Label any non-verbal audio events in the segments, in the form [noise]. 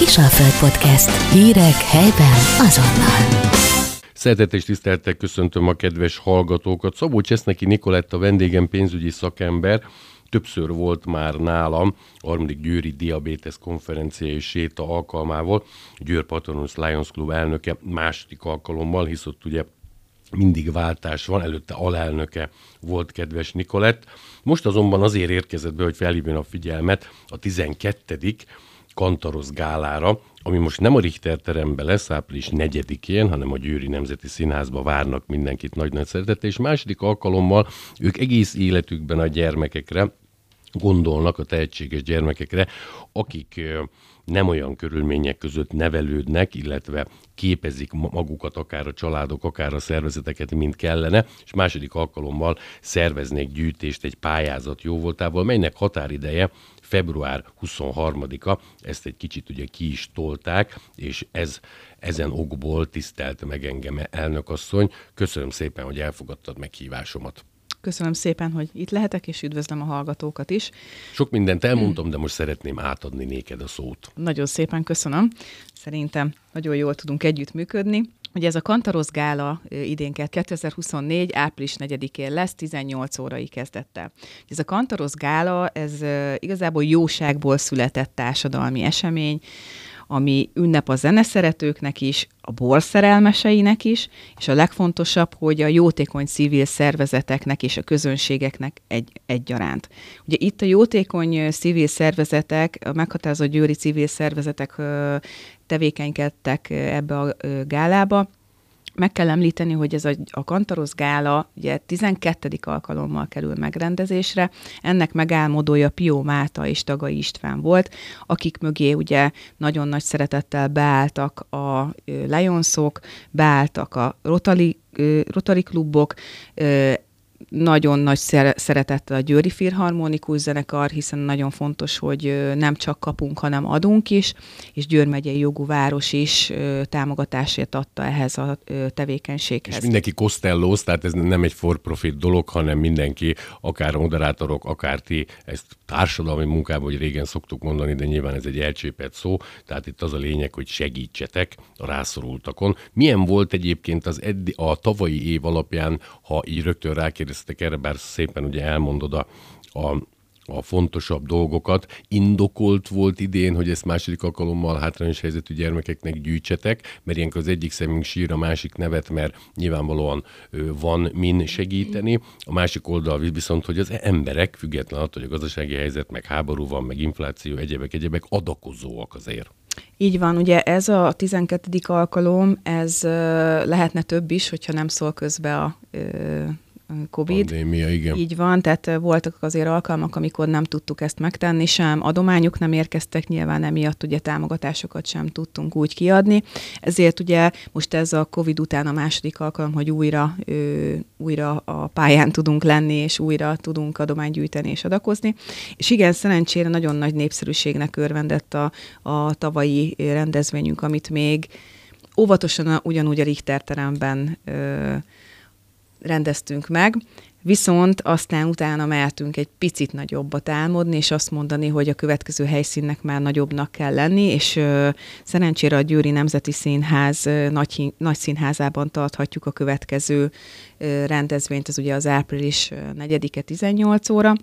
Kisalföld Podcast. Hírek helyben azonnal. Szeretett és tiszteltek köszöntöm a kedves hallgatókat. Szabó Cseszneki Nikoletta vendégem pénzügyi szakember, többször volt már nálam a harmadik Győri Diabetes konferencia és séta alkalmával, Győr Patronus Lions Club elnöke második alkalommal, hisz ott ugye mindig váltás van, előtte alelnöke volt kedves Nikolett. Most azonban azért érkezett be, hogy felhívjon a figyelmet a 12. Kantarosz gálára, ami most nem a Richter teremben lesz április 4-én, hanem a Győri Nemzeti Színházba várnak mindenkit nagy-nagy szeretettel, és második alkalommal ők egész életükben a gyermekekre gondolnak, a tehetséges gyermekekre, akik nem olyan körülmények között nevelődnek, illetve képezik magukat, akár a családok, akár a szervezeteket, mint kellene, és második alkalommal szerveznék gyűjtést egy pályázat jóvoltával, melynek határideje február 23-a, ezt egy kicsit ugye ki is tolták, és ez ezen okból tisztelt meg engem elnökasszony. Köszönöm szépen, hogy elfogadtad meghívásomat. Köszönöm szépen, hogy itt lehetek, és üdvözlöm a hallgatókat is. Sok mindent elmondtam, de most szeretném átadni néked a szót. Nagyon szépen köszönöm. Szerintem nagyon jól tudunk együttműködni. Ugye ez a Kantarosz Gála idén 2024. április 4-én lesz, 18 órai kezdettel. Ez a Kantarosz Gála, ez igazából jóságból született társadalmi esemény, ami ünnep a zeneszeretőknek is, a borszerelmeseinek is, és a legfontosabb, hogy a jótékony civil szervezeteknek és a közönségeknek egy, egyaránt. Ugye itt a jótékony civil szervezetek, a meghatározott győri civil szervezetek tevékenykedtek ebbe a gálába, meg kell említeni, hogy ez a, a Kantarosz Gála ugye 12. alkalommal kerül megrendezésre. Ennek megálmodója Pió Máta és Tagai István volt, akik mögé ugye nagyon nagy szeretettel beálltak a Lionsok, beálltak a Rotary, Rotary klubok, nagyon nagy szeretettel a Győri Filharmonikus Zenekar, hiszen nagyon fontos, hogy nem csak kapunk, hanem adunk is, és Győr megyei jogú város is támogatásért adta ehhez a tevékenységhez. És mindenki kosztellóz, tehát ez nem egy for-profit dolog, hanem mindenki, akár moderátorok, akár ti, ezt társadalmi munkában, hogy régen szoktuk mondani, de nyilván ez egy elcsépett szó, tehát itt az a lényeg, hogy segítsetek a rászorultakon. Milyen volt egyébként az eddi, a tavalyi év alapján, ha így rögtön rákérdez emlékeztek erre, bár szépen ugye elmondod a, a a fontosabb dolgokat. Indokolt volt idén, hogy ezt második alkalommal hátrányos helyzetű gyermekeknek gyűjtsetek, mert ilyenkor az egyik szemünk sír, a másik nevet, mert nyilvánvalóan van min segíteni. A másik oldal viszont, hogy az emberek, független attól, hogy a gazdasági helyzet, meg háború van, meg infláció, egyebek, egyebek, adakozóak azért. Így van, ugye ez a 12. alkalom, ez lehetne több is, hogyha nem szól közbe a Covid. Pandémia, igen. Így van, tehát voltak azért alkalmak, amikor nem tudtuk ezt megtenni, sem adományok nem érkeztek, nyilván emiatt ugye támogatásokat sem tudtunk úgy kiadni. Ezért ugye most ez a Covid után a második alkalom, hogy újra, ö, újra a pályán tudunk lenni, és újra tudunk adományt gyűjteni és adakozni. És igen, szerencsére nagyon nagy népszerűségnek örvendett a, a tavalyi rendezvényünk, amit még óvatosan ugyanúgy a Richter teremben ö, rendeztünk meg, Viszont aztán utána mehetünk egy picit nagyobbat álmodni, és azt mondani, hogy a következő helyszínnek már nagyobbnak kell lenni, és ö, szerencsére a Győri Nemzeti Színház ö, nagy, nagy színházában tarthatjuk a következő ö, rendezvényt, ez ugye az április 4-e 18 óra,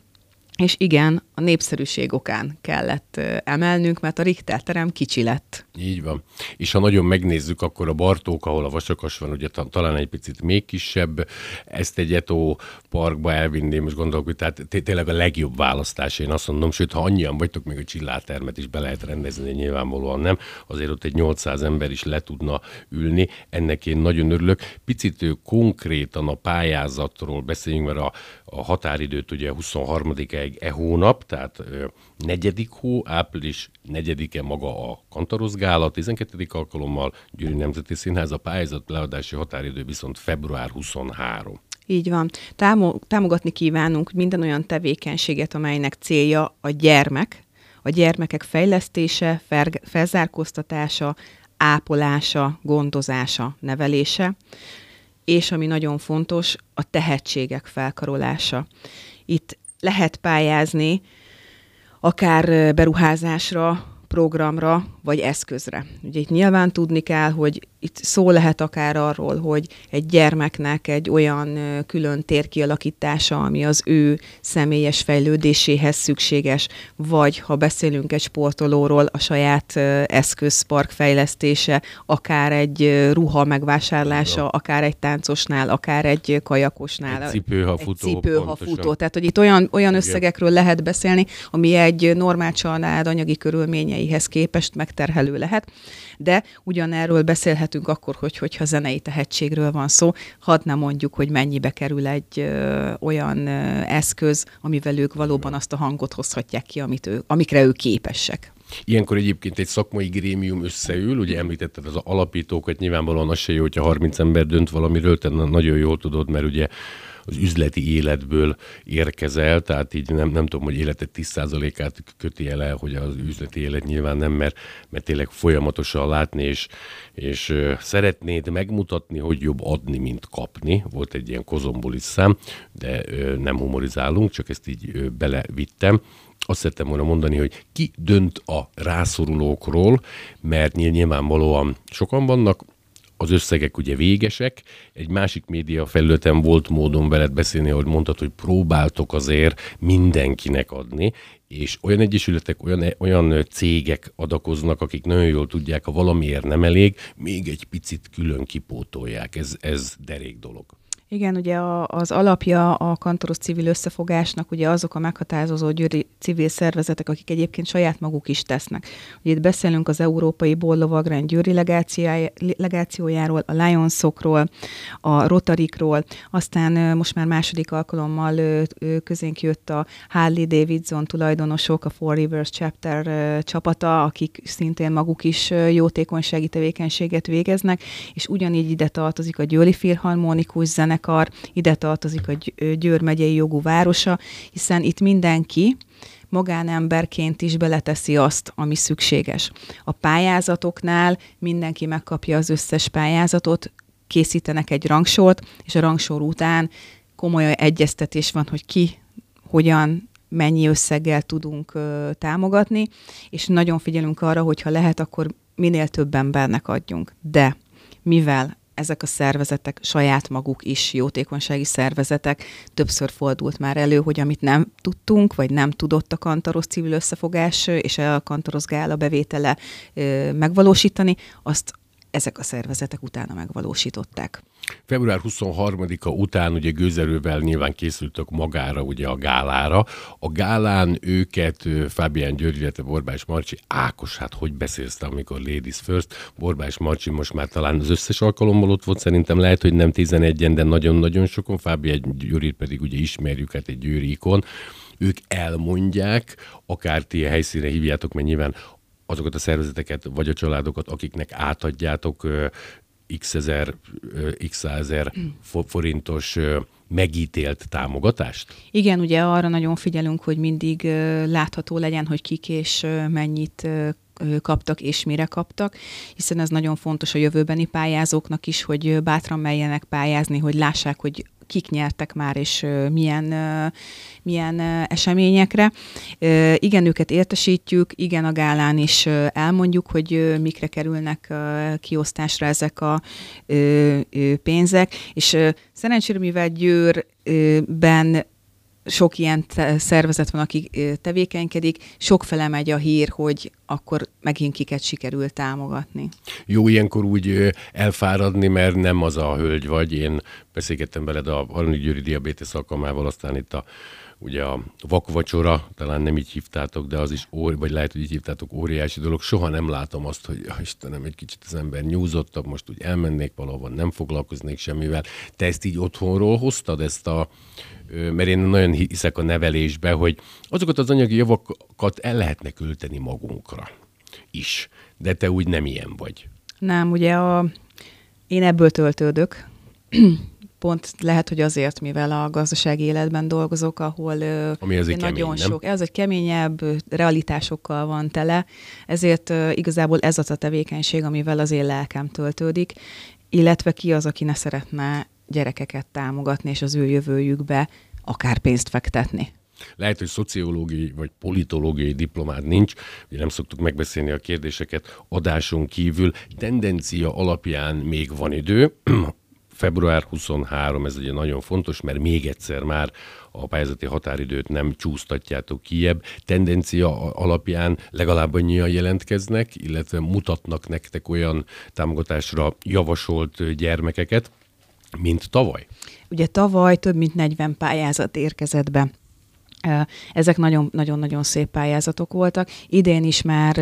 és igen, a népszerűség okán kellett emelnünk, mert a Richter terem kicsi lett. Így van. És ha nagyon megnézzük, akkor a Bartók, ahol a Vasakas van, ugye talán egy picit még kisebb, ezt egy Etó parkba elvinni, most gondolok, hogy tehát tényleg a legjobb választás, én azt mondom, sőt, ha annyian vagytok, még a csillártermet is be lehet rendezni, nyilvánvalóan nem, azért ott egy 800 ember is le tudna ülni, ennek én nagyon örülök. Picit konkrétan a pályázatról beszéljünk, mert a, a határidőt ugye 23-ig e hónap, tehát negyedik hó, április negyedike maga a Kantarosz Gála, 12. alkalommal Győri Nemzeti Színház, a pályázat leadási határidő viszont február 23. Így van. Támogatni kívánunk minden olyan tevékenységet, amelynek célja a gyermek, a gyermekek fejlesztése, felzárkóztatása, ápolása, gondozása, nevelése, és ami nagyon fontos, a tehetségek felkarolása. Itt lehet pályázni akár beruházásra, programra vagy eszközre. Ugye itt nyilván tudni kell, hogy itt szó lehet akár arról, hogy egy gyermeknek egy olyan külön térkialakítása, ami az ő személyes fejlődéséhez szükséges, vagy ha beszélünk egy sportolóról, a saját eszközpark fejlesztése, akár egy ruha megvásárlása, ja. akár egy táncosnál, akár egy kajakosnál. Egy cipő, ha futó. Egy cipő, ha futó. Tehát, hogy itt olyan, olyan összegekről lehet beszélni, ami egy normál család anyagi körülményeihez képest megterhelő lehet, de ugyanerről beszélhetünk akkor, hogy, hogyha zenei tehetségről van szó, hadd nem mondjuk, hogy mennyibe kerül egy ö, olyan ö, eszköz, amivel ők valóban azt a hangot hozhatják ki, amit ő, amikre ők képesek. Ilyenkor egyébként egy szakmai grémium összeül, ugye említetted az alapítókat, nyilvánvalóan az se jó, hogyha 30 ember dönt valamiről, te nagyon jól tudod, mert ugye az üzleti életből érkezel, tehát így nem, nem tudom, hogy életed 10%-át köti el, hogy az üzleti élet nyilván nem, mert, mert tényleg folyamatosan látni, és, és szeretnéd megmutatni, hogy jobb adni, mint kapni. Volt egy ilyen kozombolis szám, de nem humorizálunk, csak ezt így belevittem azt szerettem volna mondani, hogy ki dönt a rászorulókról, mert nyilvánvalóan sokan vannak, az összegek ugye végesek. Egy másik média felületen volt módon veled beszélni, hogy mondtad, hogy próbáltok azért mindenkinek adni, és olyan egyesületek, olyan, olyan cégek adakoznak, akik nagyon jól tudják, ha valamiért nem elég, még egy picit külön kipótolják. Ez, ez derék dolog. Igen, ugye a, az alapja a kantoros civil összefogásnak ugye azok a meghatározó győri civil szervezetek, akik egyébként saját maguk is tesznek. Ugye itt beszélünk az Európai Borlovagrend győri legációjáról, a Lionsokról, a Rotarikról, aztán most már második alkalommal közénk jött a Harley Davidson tulajdonosok, a Four Rivers Chapter csapata, akik szintén maguk is jótékonysági tevékenységet végeznek, és ugyanígy ide tartozik a Győri Filharmonikus zene zenekar, ide tartozik a Győr megyei jogú városa, hiszen itt mindenki magánemberként is beleteszi azt, ami szükséges. A pályázatoknál mindenki megkapja az összes pályázatot, készítenek egy rangsort, és a rangsor után komoly egyeztetés van, hogy ki hogyan mennyi összeggel tudunk ö, támogatni, és nagyon figyelünk arra, hogy ha lehet, akkor minél több embernek adjunk. De mivel ezek a szervezetek saját maguk is jótékonysági szervezetek. Többször fordult már elő, hogy amit nem tudtunk, vagy nem tudott a Kantaros civil összefogás és a Kantaros gála bevétele megvalósítani, azt ezek a szervezetek utána megvalósították. Február 23-a után ugye gőzerővel nyilván készültök magára, ugye a gálára. A gálán őket Fábián György, illetve Borbás Marcsi, Ákos, hát hogy beszélsz amikor Ladies First? Borbás Marcsi most már talán az összes alkalommal ott volt, szerintem lehet, hogy nem 11-en, de nagyon-nagyon sokon. Fábián Györgyt pedig ugye ismerjük, hát egy győri ikon ők elmondják, akár ti a helyszínre hívjátok, mert nyilván azokat a szervezeteket, vagy a családokat, akiknek átadjátok x ezer, x ezer forintos megítélt támogatást? Igen, ugye arra nagyon figyelünk, hogy mindig látható legyen, hogy kik és mennyit kaptak és mire kaptak, hiszen ez nagyon fontos a jövőbeni pályázóknak is, hogy bátran melyenek pályázni, hogy lássák, hogy kik nyertek már, és milyen, milyen eseményekre. Igen, őket értesítjük, igen, a gálán is elmondjuk, hogy mikre kerülnek kiosztásra ezek a pénzek, és szerencsére, mivel Győrben sok ilyen szervezet van, aki tevékenykedik, sok fele megy a hír, hogy akkor megint kiket sikerül támogatni. Jó ilyenkor úgy elfáradni, mert nem az a hölgy vagy. Én beszélgettem veled a Harmadik Győri Diabetes alkalmával, aztán itt a ugye a vakvacsora, talán nem így hívtátok, de az is, óri, vagy lehet, hogy így hívtátok, óriási dolog. Soha nem látom azt, hogy Istenem, egy kicsit az ember nyúzottabb, most úgy elmennék valahova, nem foglalkoznék semmivel. Te ezt így otthonról hoztad, ezt a, mert én nagyon hiszek a nevelésbe, hogy azokat az anyagi javakat el lehetne költeni magunkra is. De te úgy nem ilyen vagy. Nem, ugye a, én ebből töltődök, pont lehet, hogy azért, mivel a gazdasági életben dolgozok, ahol Ami ez nagyon kemény, sok, ez egy keményebb, realitásokkal van tele, ezért igazából ez az a tevékenység, amivel az én lelkem töltődik, illetve ki az, aki ne szeretne gyerekeket támogatni, és az ő jövőjükbe akár pénzt fektetni. Lehet, hogy szociológiai vagy politológiai diplomád nincs, ugye nem szoktuk megbeszélni a kérdéseket adáson kívül. Tendencia alapján még van idő, február 23, ez ugye nagyon fontos, mert még egyszer már a pályázati határidőt nem csúsztatjátok kiebb. Tendencia alapján legalább annyian jelentkeznek, illetve mutatnak nektek olyan támogatásra javasolt gyermekeket, mint tavaly. Ugye tavaly több mint 40 pályázat érkezett be. Ezek nagyon-nagyon szép pályázatok voltak. Idén is már,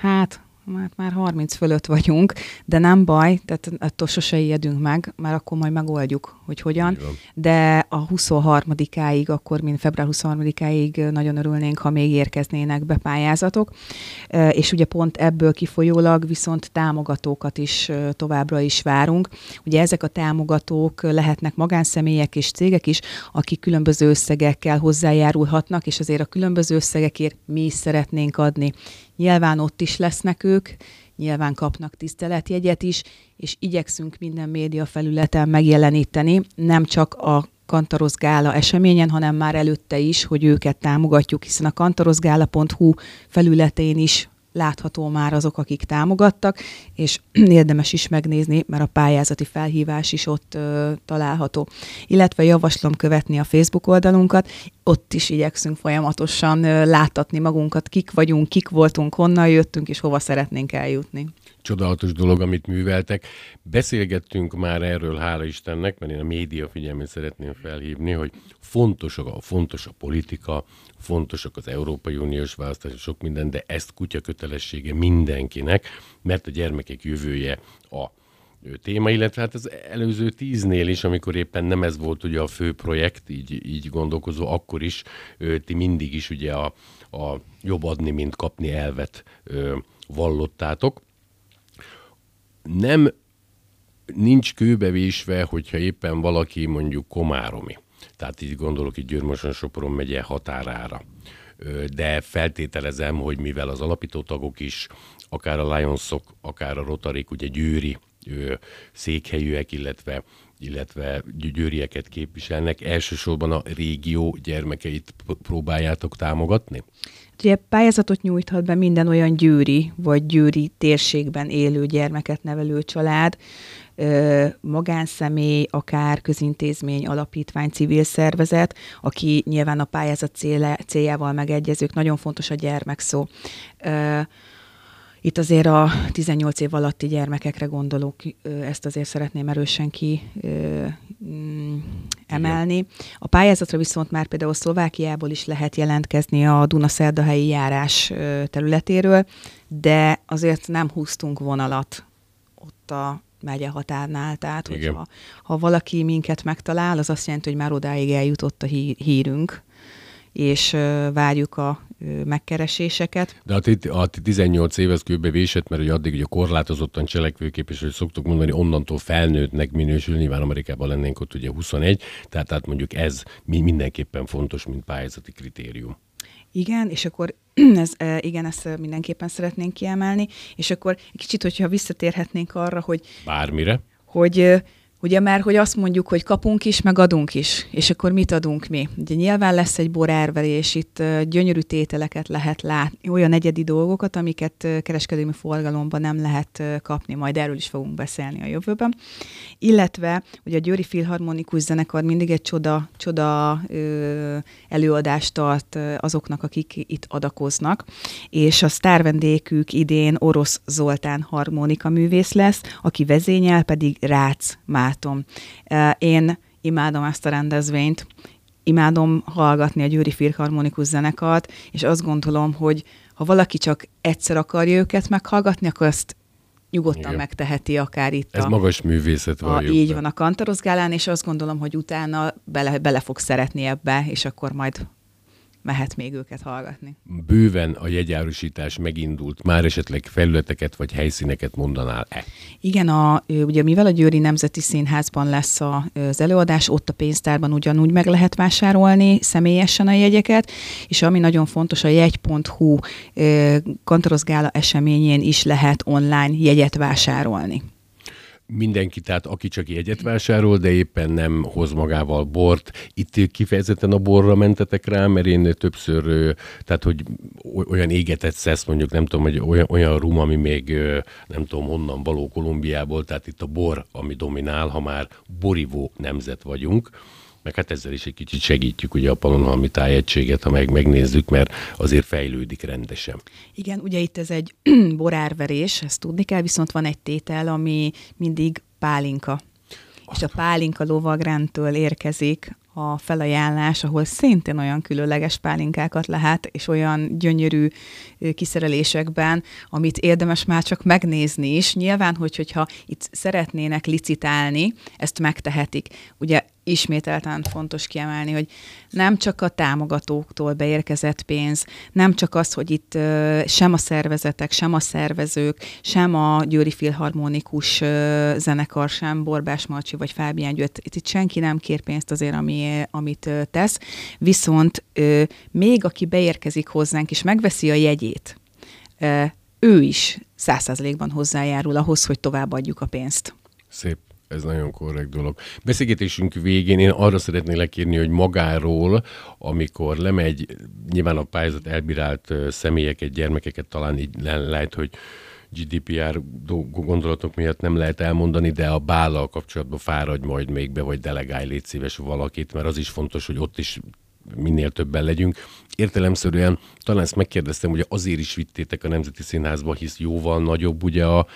hát már, már 30 fölött vagyunk, de nem baj, tehát attól sose ijedünk meg, mert akkor majd megoldjuk, hogy hogyan. De a 23-áig, akkor, mint február 23-áig nagyon örülnénk, ha még érkeznének be pályázatok, és ugye pont ebből kifolyólag viszont támogatókat is továbbra is várunk. Ugye ezek a támogatók lehetnek magánszemélyek és cégek is, akik különböző összegekkel hozzájárulhatnak, és azért a különböző összegekért mi is szeretnénk adni Nyilván ott is lesznek ők, nyilván kapnak tiszteletjegyet is, és igyekszünk minden média felületen megjeleníteni, nem csak a Kantarosz Gála eseményen, hanem már előtte is, hogy őket támogatjuk, hiszen a kantarozgála.hu felületén is látható már azok, akik támogattak, és [clears throat] érdemes is megnézni, mert a pályázati felhívás is ott ö, található. Illetve javaslom követni a Facebook oldalunkat, ott is igyekszünk folyamatosan ö, láttatni magunkat, kik vagyunk, kik voltunk, honnan jöttünk, és hova szeretnénk eljutni csodálatos dolog, amit műveltek. Beszélgettünk már erről, hála Istennek, mert én a média figyelmét szeretném felhívni, hogy fontos a, fontos a politika, fontosak az Európai Uniós választások, sok minden, de ezt kutya kötelessége mindenkinek, mert a gyermekek jövője a téma, illetve hát az előző tíznél is, amikor éppen nem ez volt ugye a fő projekt, így, így gondolkozó, akkor is ti mindig is ugye a, a jobb adni, mint kapni elvet ö, vallottátok nem nincs kőbevésve, hogyha éppen valaki mondjuk komáromi. Tehát így gondolok itt Győrmoson Sopron megye határára. De feltételezem, hogy mivel az alapító tagok is, akár a Lionsok, akár a Rotarik, ugye győri székhelyűek, illetve illetve győrieket képviselnek, elsősorban a régió gyermekeit próbáljátok támogatni? Ugye pályázatot nyújthat be minden olyan győri vagy győri térségben élő gyermeket nevelő család, magánszemély, akár közintézmény, alapítvány, civil szervezet, aki nyilván a pályázat céljával megegyezők. Nagyon fontos a gyermek szó. Itt azért a 18 év alatti gyermekekre gondolok, ezt azért szeretném erősen ki mm, emelni. A pályázatra viszont már például Szlovákiából is lehet jelentkezni a Dunaszerdahelyi járás területéről, de azért nem húztunk vonalat ott a megye határnál, tehát hogyha, ha valaki minket megtalál, az azt jelenti, hogy már odáig eljutott a hírünk, és várjuk a megkereséseket. De a, t- a 18 év ez kőbe vésett, mert hogy addig ugye korlátozottan cselekvőképes, hogy szoktuk mondani, onnantól felnőttnek minősül, nyilván Amerikában lennénk ott ugye 21, tehát, tehát mondjuk ez mindenképpen fontos, mint pályázati kritérium. Igen, és akkor [clears throat] ez, igen, ezt mindenképpen szeretnénk kiemelni, és akkor egy kicsit, hogyha visszatérhetnénk arra, hogy... Bármire? Hogy Ugye már, hogy azt mondjuk, hogy kapunk is, meg adunk is, és akkor mit adunk mi? Ugye nyilván lesz egy borárverés, itt gyönyörű tételeket lehet látni, olyan egyedi dolgokat, amiket kereskedelmi forgalomban nem lehet kapni, majd erről is fogunk beszélni a jövőben. Illetve, ugye a Győri Filharmonikus Zenekar mindig egy csoda, csoda előadást tart azoknak, akik itt adakoznak, és a sztárvendékük idén Orosz Zoltán harmonika művész lesz, aki vezényel pedig Rácz Már barátom. Én imádom ezt a rendezvényt, imádom hallgatni a Győri Filharmonikus zenekart, és azt gondolom, hogy ha valaki csak egyszer akarja őket meghallgatni, akkor azt nyugodtan Igen. megteheti akár itt. Ez a, magas művészet van. Így van a Kantarozgálán, és azt gondolom, hogy utána bele, bele fog szeretni ebbe, és akkor majd mehet még őket hallgatni. Bőven a jegyárusítás megindult, már esetleg felületeket vagy helyszíneket mondanál-e? Igen, a, ugye mivel a Győri Nemzeti Színházban lesz az előadás, ott a pénztárban ugyanúgy meg lehet vásárolni személyesen a jegyeket, és ami nagyon fontos, a jegy.hu Kantarosz Gála eseményén is lehet online jegyet vásárolni. Mindenki, tehát aki csak egyet vásárol, de éppen nem hoz magával bort. Itt kifejezetten a borra mentetek rá, mert én többször, tehát hogy olyan égetett szesz, mondjuk nem tudom, hogy olyan, olyan rum, ami még nem tudom honnan való Kolumbiából, tehát itt a bor, ami dominál, ha már borivó nemzet vagyunk meg hát ezzel is egy kicsit segítjük ugye a Pannonhalmi tájegységet, ha meg megnézzük, mert azért fejlődik rendesen. Igen, ugye itt ez egy [clears throat] borárverés, ezt tudni kell, viszont van egy tétel, ami mindig pálinka. Azt és a pálinka lovagrendtől érkezik a felajánlás, ahol szintén olyan különleges pálinkákat lehet, és olyan gyönyörű kiszerelésekben, amit érdemes már csak megnézni is. Nyilván, hogy, hogyha itt szeretnének licitálni, ezt megtehetik. Ugye ismételten fontos kiemelni, hogy nem csak a támogatóktól beérkezett pénz, nem csak az, hogy itt sem a szervezetek, sem a szervezők, sem a Győri Filharmonikus zenekar, sem Borbás Marcsi vagy Fábián Győt, itt, itt senki nem kér pénzt azért, ami, amit tesz, viszont még aki beérkezik hozzánk és megveszi a jegyét, ő is százszázalékban hozzájárul ahhoz, hogy továbbadjuk a pénzt. Szép. Ez nagyon korrekt dolog. Beszélgetésünk végén én arra szeretnék lekérni, hogy magáról, amikor lemegy, nyilván a pályázat elbírált személyeket, gyermekeket talán így le- lehet, hogy GDPR gondolatok miatt nem lehet elmondani, de a bállal kapcsolatban fáradj majd még be, vagy delegálj légy szíves valakit, mert az is fontos, hogy ott is minél többen legyünk. Értelemszerűen talán ezt megkérdeztem, hogy azért is vittétek a Nemzeti Színházba, hisz jóval nagyobb ugye a,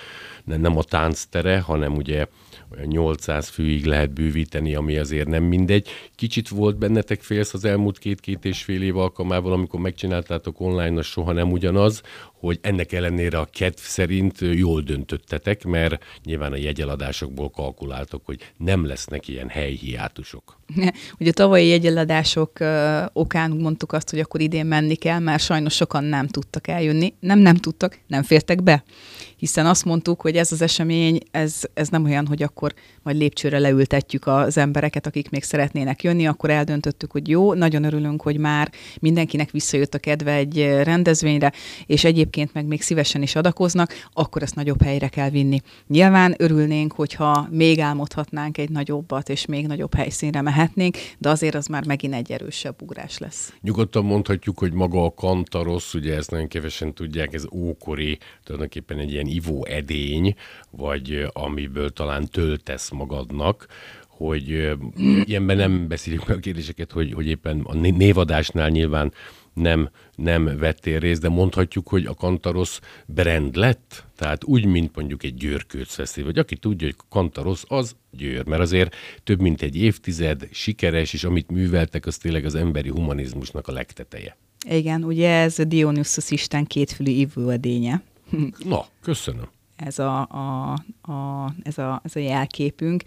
nem a tánctere, hanem ugye olyan 800 főig lehet bővíteni, ami azért nem mindegy. Kicsit volt bennetek félsz az elmúlt két-két és fél év alkalmával, amikor megcsináltátok online, az soha nem ugyanaz, hogy ennek ellenére a kedv szerint jól döntöttetek, mert nyilván a jegyeladásokból kalkuláltok, hogy nem lesznek ilyen helyhiátusok. [laughs] Ugye a tavalyi jegyeladások okán mondtuk azt, hogy akkor idén menni kell, mert sajnos sokan nem tudtak eljönni. Nem, nem tudtak, nem fértek be hiszen azt mondtuk, hogy ez az esemény, ez, ez nem olyan, hogy akkor majd lépcsőre leültetjük az embereket, akik még szeretnének jönni, akkor eldöntöttük, hogy jó, nagyon örülünk, hogy már mindenkinek visszajött a kedve egy rendezvényre, és egyébként meg még szívesen is adakoznak, akkor ezt nagyobb helyre kell vinni. Nyilván örülnénk, hogyha még álmodhatnánk egy nagyobbat, és még nagyobb helyszínre mehetnénk, de azért az már megint egy erősebb ugrás lesz. Nyugodtan mondhatjuk, hogy maga a kantarosz, ugye ezt nagyon kevesen tudják, ez ókori, tulajdonképpen egy ilyen ivó edény, vagy amiből talán töltesz magadnak, hogy ilyenben nem beszéljük meg a kérdéseket, hogy, hogy éppen a névadásnál nyilván nem, nem vettél részt, de mondhatjuk, hogy a Kantarosz brand lett? Tehát úgy, mint mondjuk egy Győrkőc fesztivál, vagy aki tudja, hogy Kantarosz az Győr, mert azért több mint egy évtized sikeres, és amit műveltek, az tényleg az emberi humanizmusnak a legteteje. Igen, ugye ez a Dionysus Isten kétfülű ivóedénye. Na, köszönöm ez a, a, a, ez, a, ez a jelképünk.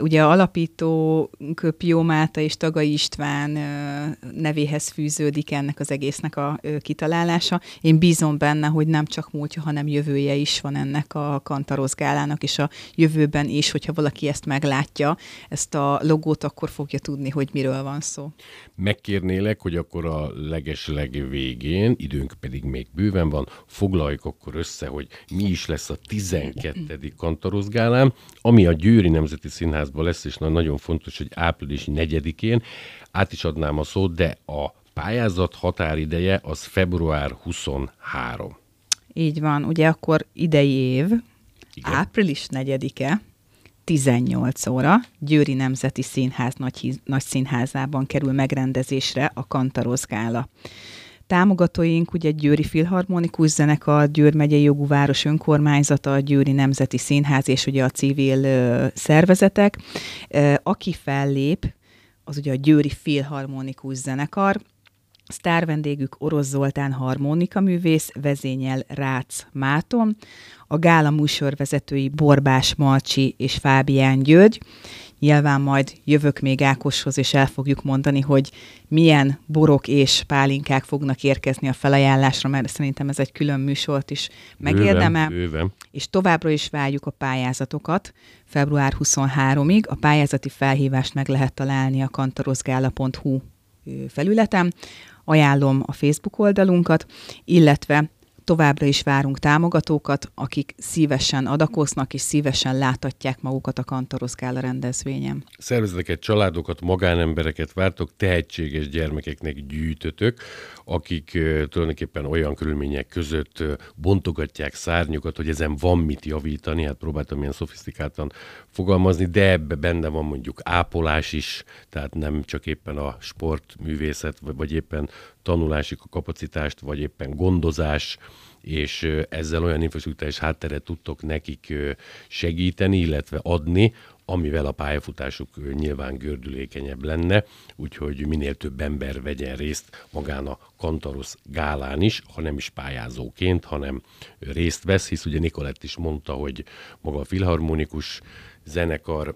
Ugye a alapító Pio Máta és Tagai István nevéhez fűződik ennek az egésznek a kitalálása. Én bízom benne, hogy nem csak múltja, hanem jövője is van ennek a kantarozgálának, és a jövőben is, hogyha valaki ezt meglátja, ezt a logót, akkor fogja tudni, hogy miről van szó. Megkérnélek, hogy akkor a legesleg végén, időnk pedig még bőven van, foglaljuk akkor össze, hogy mi is lesz a 12. kantorozgálám, ami a Győri Nemzeti Színházban lesz, és nagyon fontos, hogy április 4-én át is adnám a szót, de a pályázat határideje az február 23. Így van, ugye akkor idei év, Igen. április 4-e, 18 óra Győri Nemzeti Színház nagy, nagy színházában kerül megrendezésre a Kantarozgála. Támogatóink ugye Győri Filharmonikus Zenekar, Győr megyei jogú város önkormányzata, Győri Nemzeti Színház és ugye a civil ö, szervezetek. Ö, aki fellép, az ugye a Győri Filharmonikus Zenekar, Sztár vendégük Orosz Zoltán harmonika művész, vezényel Rácz Máton, a gála műsorvezetői Borbás Malcsi és Fábián György, Nyilván majd jövök még Ákoshoz, és el fogjuk mondani, hogy milyen borok és pálinkák fognak érkezni a felajánlásra, mert szerintem ez egy külön műsort is megérdemel. Bőven, bőven. És továbbra is várjuk a pályázatokat február 23-ig. A pályázati felhívást meg lehet találni a kantarozgála.hu felületen. Ajánlom a Facebook oldalunkat, illetve Továbbra is várunk támogatókat, akik szívesen adakoznak és szívesen látatják magukat a Kantarosz Gála rendezvényen. Szervezeteket, családokat, magánembereket vártok, tehetséges gyermekeknek gyűjtötök, akik tulajdonképpen olyan körülmények között bontogatják szárnyukat, hogy ezen van mit javítani, hát próbáltam ilyen szofisztikáltan fogalmazni, de ebbe benne van mondjuk ápolás is, tehát nem csak éppen a sportművészet, vagy éppen tanulási kapacitást, vagy éppen gondozás, és ezzel olyan infrastruktúrális hátteret tudtok nekik segíteni, illetve adni, amivel a pályafutásuk nyilván gördülékenyebb lenne, úgyhogy minél több ember vegyen részt magán a Kantarosz gálán is, ha nem is pályázóként, hanem részt vesz, hisz ugye Nikolett is mondta, hogy maga a filharmonikus zenekar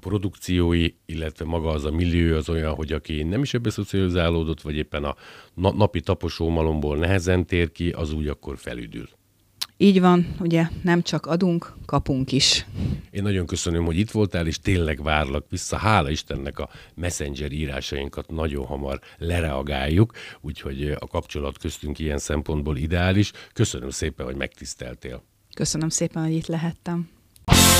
produkciói, illetve maga az a millió az olyan, hogy aki nem is ebbe szocializálódott, vagy éppen a napi taposómalomból nehezen tér ki, az úgy akkor felüdül. Így van, ugye nem csak adunk, kapunk is. Én nagyon köszönöm, hogy itt voltál, és tényleg várlak vissza. Hála Istennek a messenger írásainkat nagyon hamar lereagáljuk, úgyhogy a kapcsolat köztünk ilyen szempontból ideális. Köszönöm szépen, hogy megtiszteltél. Köszönöm szépen, hogy itt lehettem.